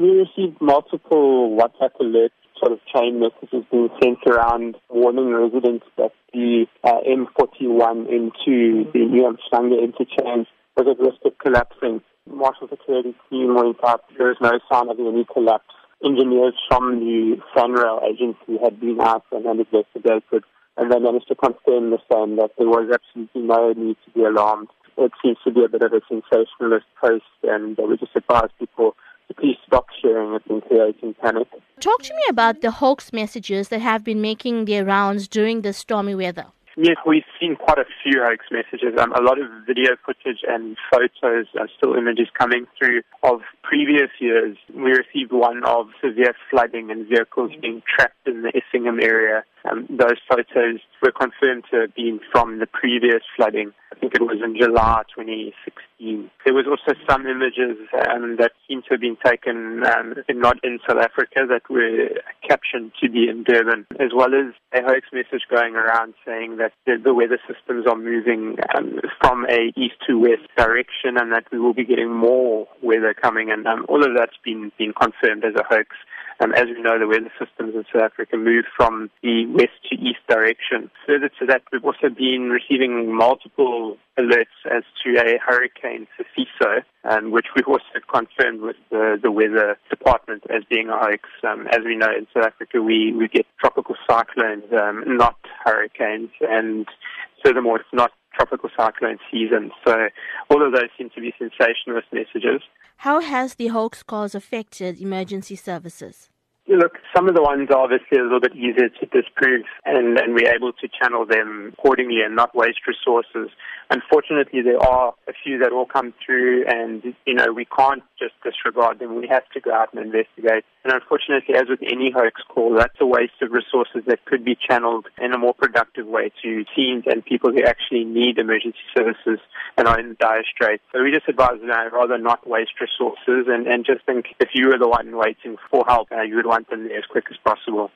We received multiple WhatsApp alerts, sort of chain messages being sent around warning residents that the uh, M41 into the New Umhlanga interchange was at risk of collapsing. Marshall security team went up. There was no sign of any collapse. Engineers from the SANRAL agency had been out and had investigated, and they managed to confirm the same that there was absolutely no need to be alarmed. It seems to be a bit of a sensationalist post, and we just advise people please stop sharing it and creating panic. Talk to me about the hoax messages that have been making their rounds during the stormy weather. Yes, we've seen quite a few hoax messages. Um, a lot of video footage and photos, uh, still images coming through of previous years. We received one of severe flooding and vehicles being trapped in the Effingham area. Um, those photos were confirmed to have been from the previous flooding. I think it was in July 2016. There was also some images um, that seem to have been taken um, not in South Africa that were captioned to be in Durban, as well as a hoax message going around saying that the, the weather systems are moving um, from a east to west direction and that we will be getting more weather coming. And um, all of that's been, been confirmed as a hoax. Um, as we know, the weather systems in South Africa move from the west to east direction. Further to that, we've also been receiving multiple alerts as to a hurricane Sifiso, um, which we've also confirmed with the, the weather department as being a hoax. Um, as we know, in South Africa, we, we get tropical cyclones, um, not hurricanes, and furthermore, it's not tropical cyclone season. So all of those seem to be sensationalist messages. How has the hoax cause affected emergency services? Look, some of the ones are obviously a little bit easier to disprove, and, and we're able to channel them accordingly and not waste resources. Unfortunately, there are a few that all come through, and you know we can't just disregard them. We have to go out and investigate. And unfortunately, as with any hoax call, that's a waste of resources that could be channeled in a more productive way to teams and people who actually need emergency services and are in dire straits. So we just advise you know, rather not waste resources and, and just think if you were the one waiting for help, uh, you would want there as quick as possible.